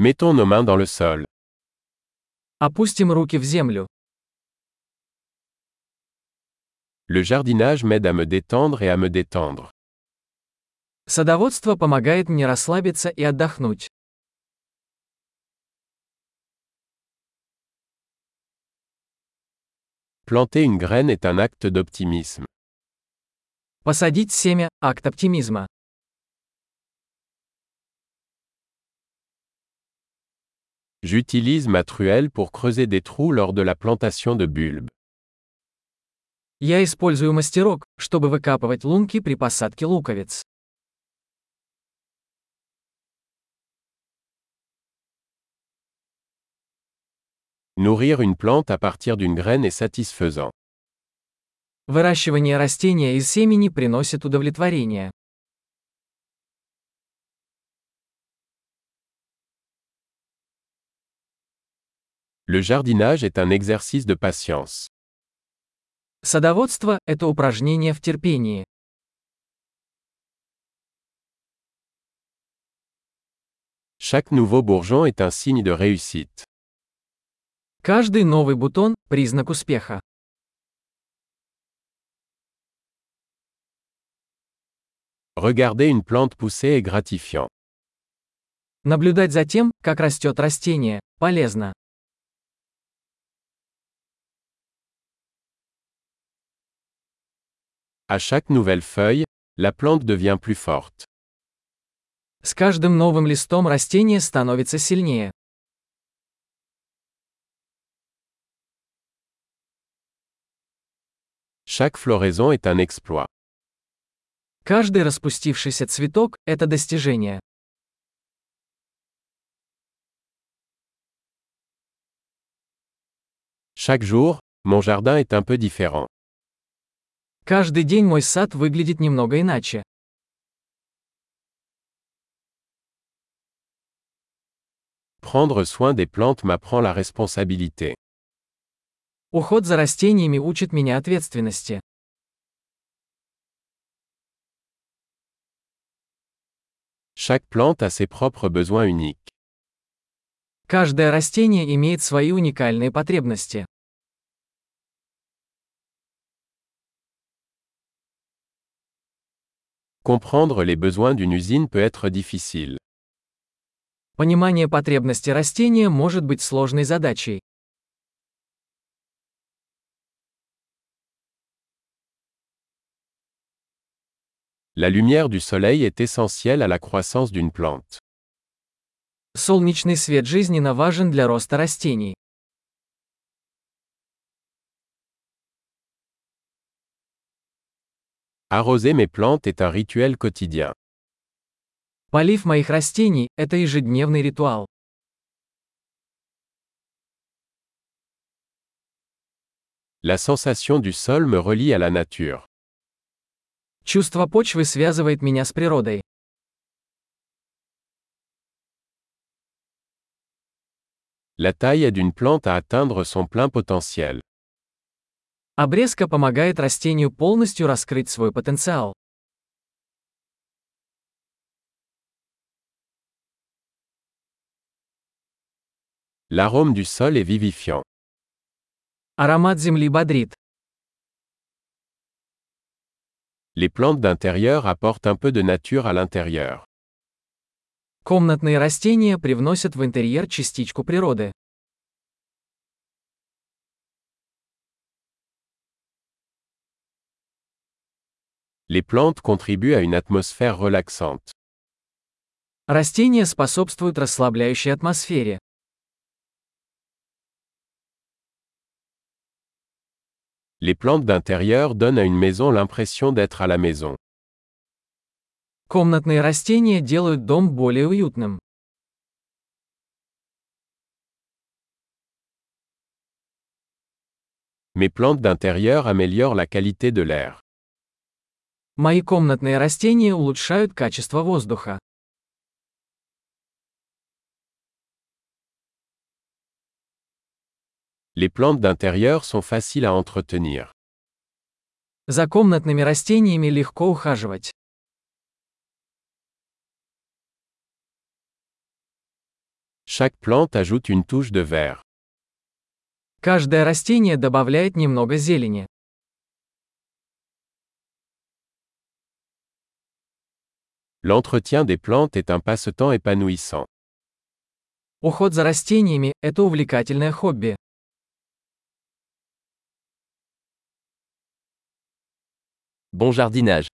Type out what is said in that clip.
Mettons nos mains dans le sol. Опустим руки в землю. Le jardinage m'aide à me détendre et à me détendre. Садоводство помогает мне расслабиться и отдохнуть. Planter une graine est un acte d'optimisme. Посадить семя – акт оптимизма. J'utilise ma truelle pour creuser des trous lors de la plantation de bulbes. Я использую мастерок, чтобы выкапывать лунки при посадке луковиц. Nourrir une plante à partir d'une graine est satisfaisant. Выращивание растения из семени приносит удовлетворение. Le jardinage est un exercice de patience. Садоводство – это упражнение в терпении. Chaque nouveau bourgeon est un signe de réussite. Каждый новый бутон – признак успеха. Regarder une plante pousser est gratifiant. Наблюдать за тем, как растет растение, полезно. À chaque nouvelle feuille, la plante devient plus forte. С каждым новым листом становится сильнее. Chaque floraison est un exploit. Каждый распустившийся цветок – это достижение. Chaque jour, mon jardin est un peu différent. Каждый день мой сад выглядит немного иначе. Prendre soin des plantes m'apprend la responsabilité. Уход за растениями учит меня ответственности. Chaque plante a ses propres besoins uniques. Каждое растение имеет свои уникальные потребности. Comprendre les besoins d'une usine peut être difficile. Понимание потребностей растения может быть сложной задачей. La lumière du soleil est essentielle à la croissance d'une plante. Солнечный свет жизненно важен для роста растений. Arroser mes plantes est un rituel quotidien. Полив моих растений – это ежедневный ритуал. La sensation du sol me relie à la nature. Чувство почвы связывает меня с природой. La taille d'une plante à atteindre son plein potentiel. Обрезка помогает растению полностью раскрыть свой потенциал. L'arôme du sol est vivifiant. Аромат земли бодрит. Les plantes d'intérieur apportent un peu de nature à l'intérieur. Комнатные растения привносят в интерьер частичку природы. Les plantes contribuent à une atmosphère relaxante. Растения способствуют расслабляющей атмосфере. Les plantes d'intérieur donnent à une maison l'impression d'être à la maison. Комнатные растения делают дом более уютным. Mes plantes d'intérieur améliorent la qualité de l'air. Мои комнатные растения улучшают качество воздуха. Les plantes d'intérieur sont faciles à entretenir. За комнатными растениями легко ухаживать. Chaque plante ajoute une touche de vert. Каждое растение добавляет немного зелени. L'entretien des plantes est un passe-temps épanouissant. Уход за растениями – это увлекательное хобби. Bon jardinage.